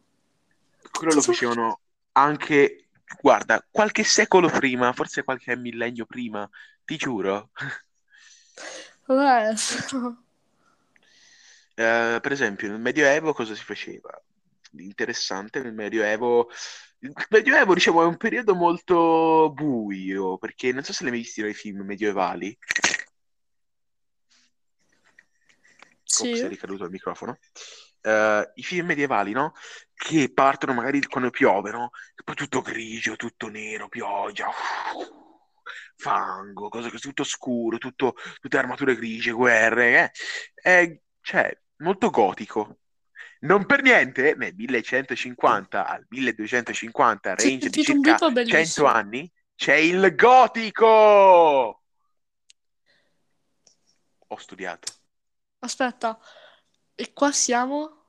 quello lo facevano anche, guarda, qualche secolo prima, forse qualche millennio prima, ti giuro. Vabbè, Eh, per esempio, nel Medioevo cosa si faceva? Interessante, nel Medioevo Il Medioevo, diciamo, è un periodo molto buio, perché non so se l'hai mai visto i film medievali. Sì. Ops, è ricaduto il microfono. Eh, I film medievali, no? Che partono magari quando piove, no? Poi tutto grigio, tutto nero, pioggia, fango, cose così, tutto scuro, tutto, tutte armature grigie, guerre, eh? È, cioè, molto gotico. Non per niente, nel 1150 al 1250, Sì, range di circa beat 100 bellissimo. anni, c'è il gotico! Ho studiato. Aspetta, e qua siamo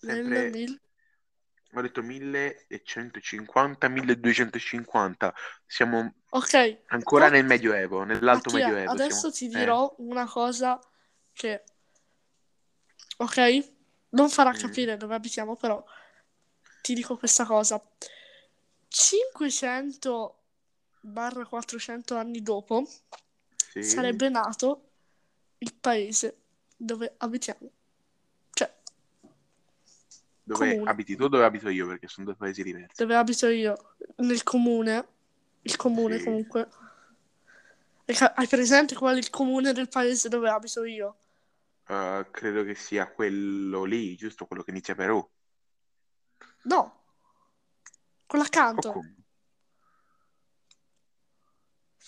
nel Sempre, mil- ho detto 1150, 1250. Siamo Ok, ancora qua nel Medioevo, nell'Alto Mattia, Medioevo. adesso Siamo... ti Eh. dirò una cosa che, ok, non farà Mm. capire dove abitiamo, però ti dico questa cosa. 500-400 anni dopo Sì. sarebbe nato il paese dove abitiamo. Cioè, Dove comune. abiti tu dove abito io? Perché sono due paesi diversi. dove abito io, nel comune, il comune Sì. comunque. Hai presente qual è il comune del paese dove abito io? Eh, credo che sia quello lì, giusto? Quello che inizia per U. No, quello accanto. come?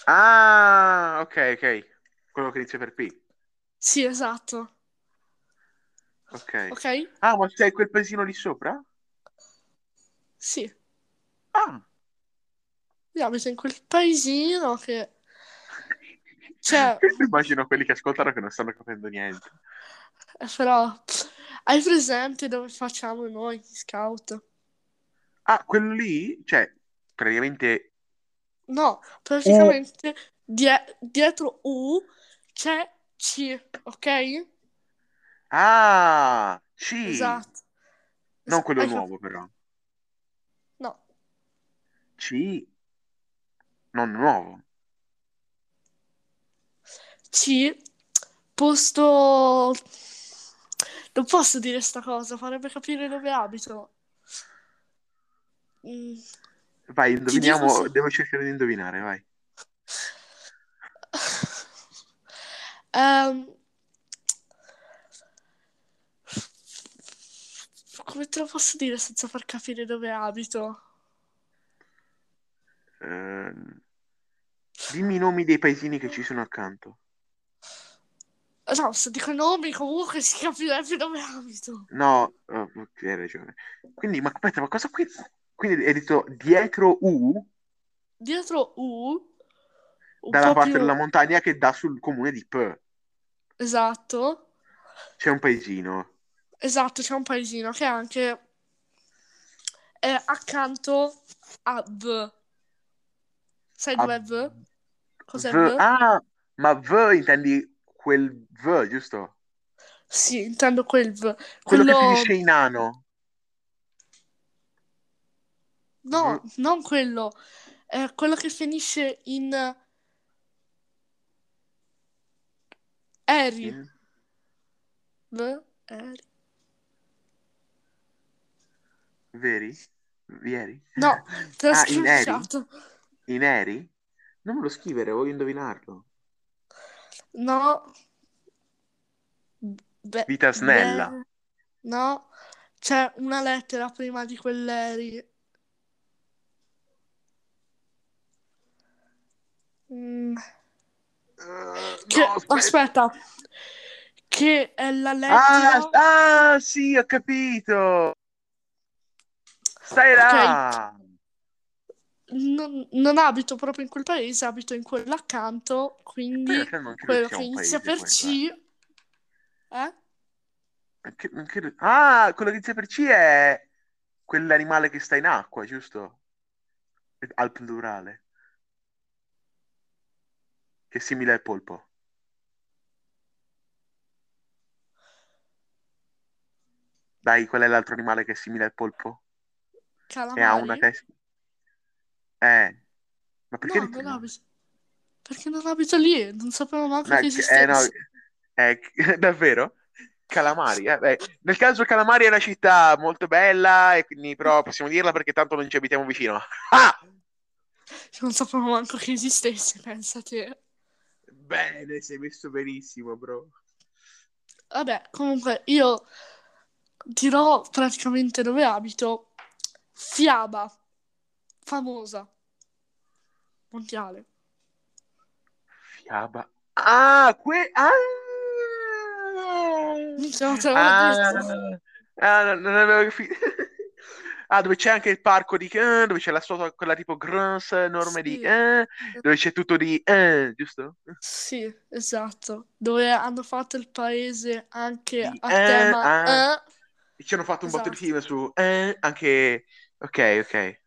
Ah, ok, ok. Quello che inizia per P. Sì, esatto. Ok. Ok? Ah, ma sei quel paesino lì sopra? Sì. Ah. Io abito in quel paesino che... Cioè, Immagino quelli che ascoltano che non stanno capendo niente. eh, però... Hai presente dove facciamo noi, gli scout? Ah, quello lì, cioè, praticamente No, praticamente die- dietro U c'è C, ok? Ah, C. Esatto. Non quello hai cap- nuovo, però. No, C. Non nuovo. C, posto... Non posso dire sta cosa, farebbe capire dove abito. Mm, Vai, indoviniamo. se- Devo cercare di indovinare, vai. Ehm, come te lo posso dire senza far capire dove abito? Ehm, dimmi i nomi dei paesini che ci sono accanto. No, se dico i nomi comunque si capirebbe dove abito. No, oh, ok, hai ragione. Quindi, ma aspetta, ma cosa qui? Quindi hai detto dietro U, Dietro U, dalla parte più... della montagna che dà sul comune di P. Esatto, C'è un paesino. esatto, c'è un paesino che anche è accanto a V. Sai A dov'è V? Cos'è V. V? Ah, ma V intendi quel V, giusto? Sì, intendo quel V. Quello che Quello... finisce in ano. No, V. non quello. È quello che finisce in Eri. In- V? Eri. Veri? Vieri? No, te l'ho Ah, in Eri? In Eri? Non me lo scrivere, voglio indovinarlo. No. Be- Vita snella. be- no, c'è una lettera prima di quell'Eri. Mm, Eh, che- no, aspetta. aspetta. Che è la Ah, lettera. ah, sì, ho capito. Stai là. Non, non abito proprio in quel paese, abito in quello accanto, quindi quello che inizia per C. Eh? Che- credo- Ah, quello che inizia per C è quell'animale che sta in acqua, giusto? Al plurale. Che è simile al polpo. Dai, qual è l'altro animale che è simile al polpo? E ha una Calamari? testa. Eh, ma perché No, abito. Perché non abito lì, non sapevo manco No, che che- eh, no, esistesse. eh, davvero? Calamari, eh, beh, nel caso Calamari è una città molto bella e quindi però possiamo dirla perché tanto non ci abitiamo vicino. Ah! Non sapevo manco che esistesse, pensate. Bene, sei messo benissimo, bro. Vabbè, comunque io dirò praticamente dove abito. Fiaba, famosa, mondiale. Fiaba. Ah, que... Ah! Te l'avevo Ah, ah, non non avevo capito. Ah, dove c'è anche il parco di... eh, dove c'è la statua, quella tipo grossa, enorme di... Sì. eh, dove c'è tutto di... eh, giusto? Sì, esatto. Dove hanno fatto il paese anche Di- a eh, tema ah. eh. E ci hanno fatto un botto di Esatto. film su... eh, anche... Ok, ok.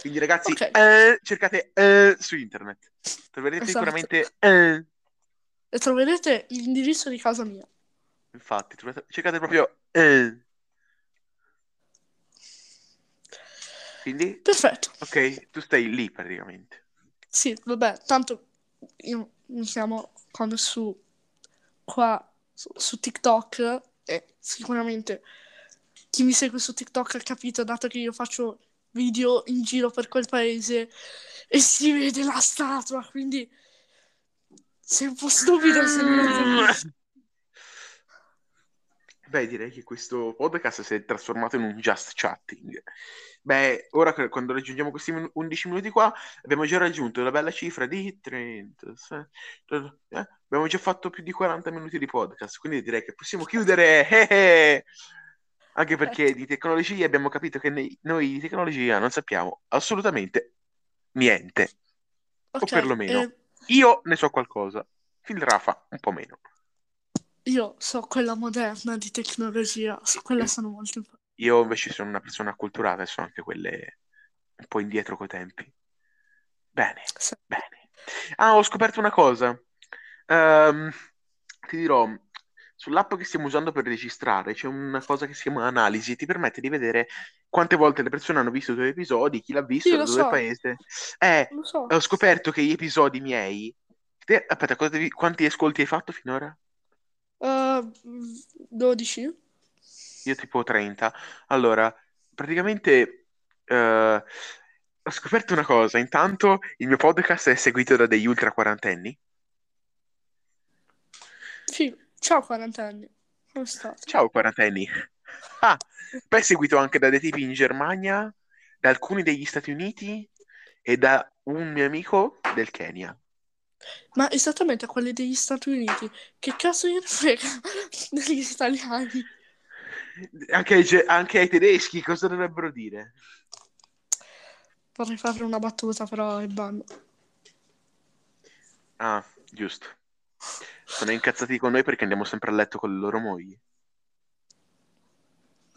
Quindi ragazzi, Ok. eh, cercate eh, su internet. Troverete Esatto. sicuramente... eh. E troverete l'indirizzo di casa mia. Infatti, trovate- cercate proprio... eh. Quindi, Perfetto. ok, tu stai lì praticamente. Sì, vabbè, tanto io mi chiamo quando su qua su, su TikTok e sicuramente chi mi segue su TikTok ha capito, dato che io faccio video in giro per quel paese e si vede la statua, quindi sei un po' stupido se non lo capisci. Beh, direi che questo podcast si è trasformato in un just chatting. Beh, ora quando raggiungiamo questi min- 11 minuti qua, abbiamo già raggiunto la bella cifra di 30. se- eh, Abbiamo già fatto più di 40 minuti di podcast, quindi direi che possiamo chiudere. Anche perché di tecnologia abbiamo capito che noi di tecnologia non sappiamo assolutamente niente. O Ok, perlomeno eh, io ne so qualcosa. Phil Rafa un po' meno. io so quella moderna di tecnologia, su quella sono molto importante. Io invece sono una persona acculturata e sono anche quelle un po' indietro coi tempi. Bene, Sì. bene. Ah, ho scoperto una cosa. Ehm, ti dirò, sull'app che stiamo usando per registrare c'è una cosa che si chiama analisi, ti permette di vedere quante volte le persone hanno visto i tuoi episodi, chi l'ha visto, Sì, da dove so. paese. Eh, so. ho scoperto che gli episodi miei... te- aspetta, devi- quanti ascolti hai fatto finora? Uh, 12? Io tipo 30. Allora, praticamente eh, ho scoperto una cosa. Intanto il mio podcast è seguito da degli ultra quarantenni. Sì, ciao quarantenni. Come state? Ciao quarantenni. Ah, poi seguito anche da dei tipi in Germania, da alcuni degli Stati Uniti e da un mio amico del Kenya. Ma esattamente a quelli degli Stati Uniti, che cazzo gliene frega degli italiani? Anche ai, ge- anche ai tedeschi cosa dovrebbero dire? Vorrei fare una battuta, però è ban. Ah, giusto. Sono incazzati con noi perché andiamo sempre a letto con le loro mogli.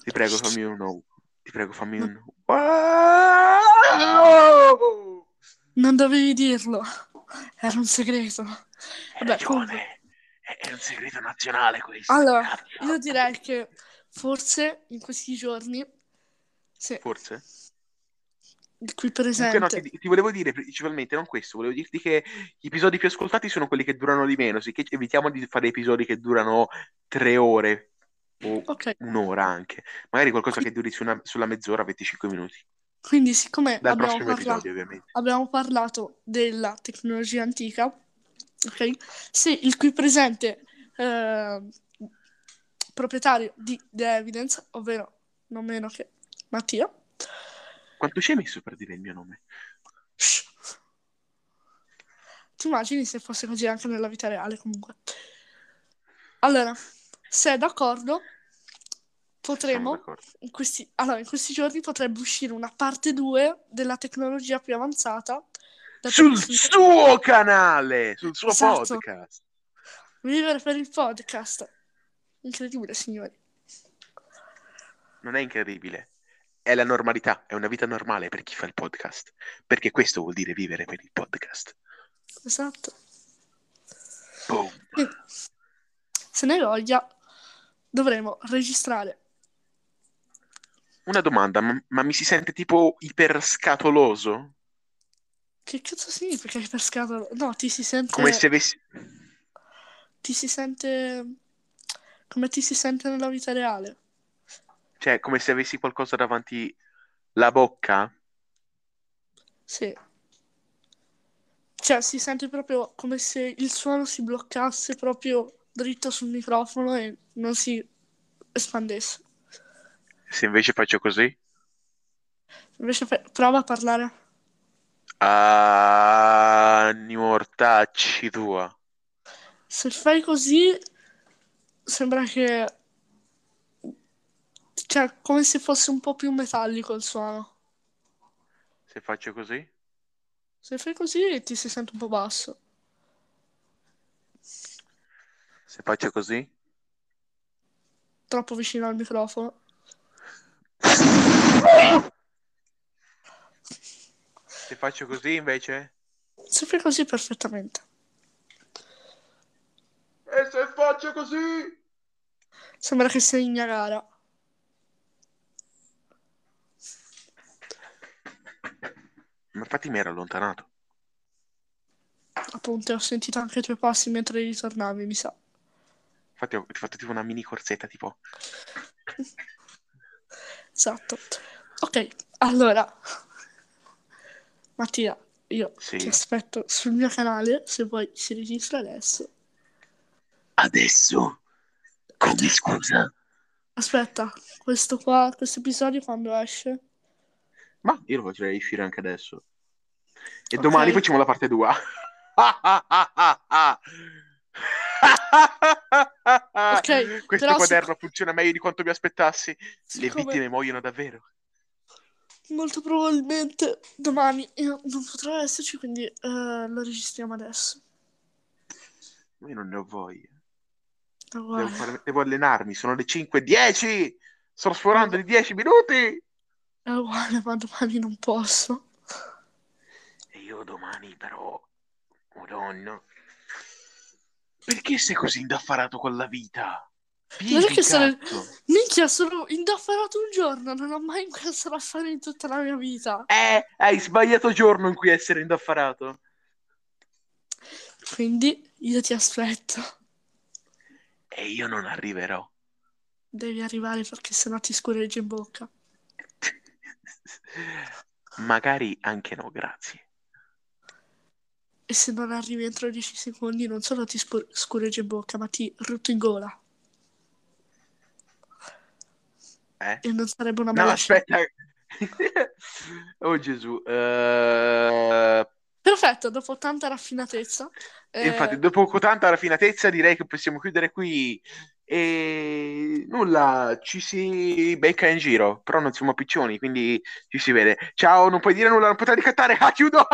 Ti prego, fammi un no. Ti prego, fammi un wow! Non dovevi dirlo. Era un segreto. Hai Vabbè, comunque. È, è un segreto nazionale questo. Allora, cazzo. io direi che forse in questi giorni, se Forse. Il qui Comunque, no, presente, ti, ti volevo dire principalmente non questo, volevo dirti che gli episodi più ascoltati sono quelli che durano di meno, sicché evitiamo di fare episodi che durano tre ore o ok, un'ora anche. Magari qualcosa che duri su una- sulla mezz'ora, 25 minuti. quindi siccome Dal abbiamo parlato, episodio, abbiamo parlato della tecnologia antica, ok? Se il qui presente eh, proprietario di The Evidence, ovvero non meno che Mattia, Quanto ci hai messo per dire il mio nome? ti immagini se fosse così anche nella vita reale comunque. Allora, se è d'accordo, potremo d'accordo. in questi, allora, in questi giorni potrebbe uscire una parte 2 della tecnologia più avanzata. Sul suo canale, sul suo Esatto. podcast. Vivere per il podcast. Incredibile, signori. Non è incredibile. È la normalità, è una vita normale per chi fa il podcast. Perché questo vuol dire vivere per il podcast. Esatto. Boom. Se ne hai voglia, dovremo registrare. Una domanda, ma, ma mi si sente tipo iperscatoloso? Che cazzo significa per scatola? No, ti si sente. Come se avessi... ti si sente come ti si sente nella vita reale. Cioè, come se avessi qualcosa davanti la bocca? Sì. Cioè, si sente proprio come se il suono si bloccasse proprio dritto sul microfono e non si espandesse. Se invece faccio così? Invece fa- prova a parlare. Anni mortacci tua. Se fai così, sembra che... Cioè, come se fosse un po' più metallico il suono. Se faccio così? Se fai così ti si sente un po' basso. Se faccio così? Troppo vicino al microfono. Se faccio così invece? Se fai così perfettamente. E se faccio così? Sembra che sei in Niagara. Ma infatti mi ero allontanato. Appunto, ho sentito anche i tuoi passi mentre ritornavi, mi sa. Infatti ho fatto tipo una mini corsetta tipo... Esatto. Ok, allora. Mattia, io Sì. ti aspetto sul mio canale, se vuoi si registra adesso. Adesso? Come scusa? Aspetta, questo qua, questo episodio quando esce? Ma io lo potrei uscire anche adesso. E Ok. domani facciamo la parte 2. Ok, Questo quaderno funziona meglio di quanto mi aspettassi. Le vittime muoiono davvero. molto probabilmente domani io non potrò esserci, quindi eh, lo registriamo adesso. Io non ne ho voglia. Devo, fare- devo allenarmi. Sono le 5.10. Sto sforando di 10 minuti. È uguale, ma domani non posso. Io domani però... Madonna. Perché sei così indaffarato con la vita? Non è che sono-. Minchia, sono indaffarato un giorno, non ho mai questo affare in tutta la mia vita. Eh, hai sbagliato giorno in cui essere indaffarato. Quindi io ti aspetto. E io non arriverò. Devi arrivare perché sennò ti scuregge in bocca. Magari anche no, grazie. E se non arrivi entro 10 secondi, non solo ti spu- scuregge in bocca, ma ti rutto in gola. Eh? E non sarebbe una No, bella scena. aspetta. oh Gesù. eh, Perfetto, dopo tanta raffinatezza. eh, Infatti, dopo tanta raffinatezza, direi che possiamo chiudere qui. E nulla, ci si becca in giro, però non siamo piccioni, quindi ci si vede. Ciao, non puoi dire nulla, non potrai ricattare. Ah, chiudo.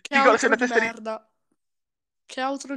che Dico una di testa di merda. Che outro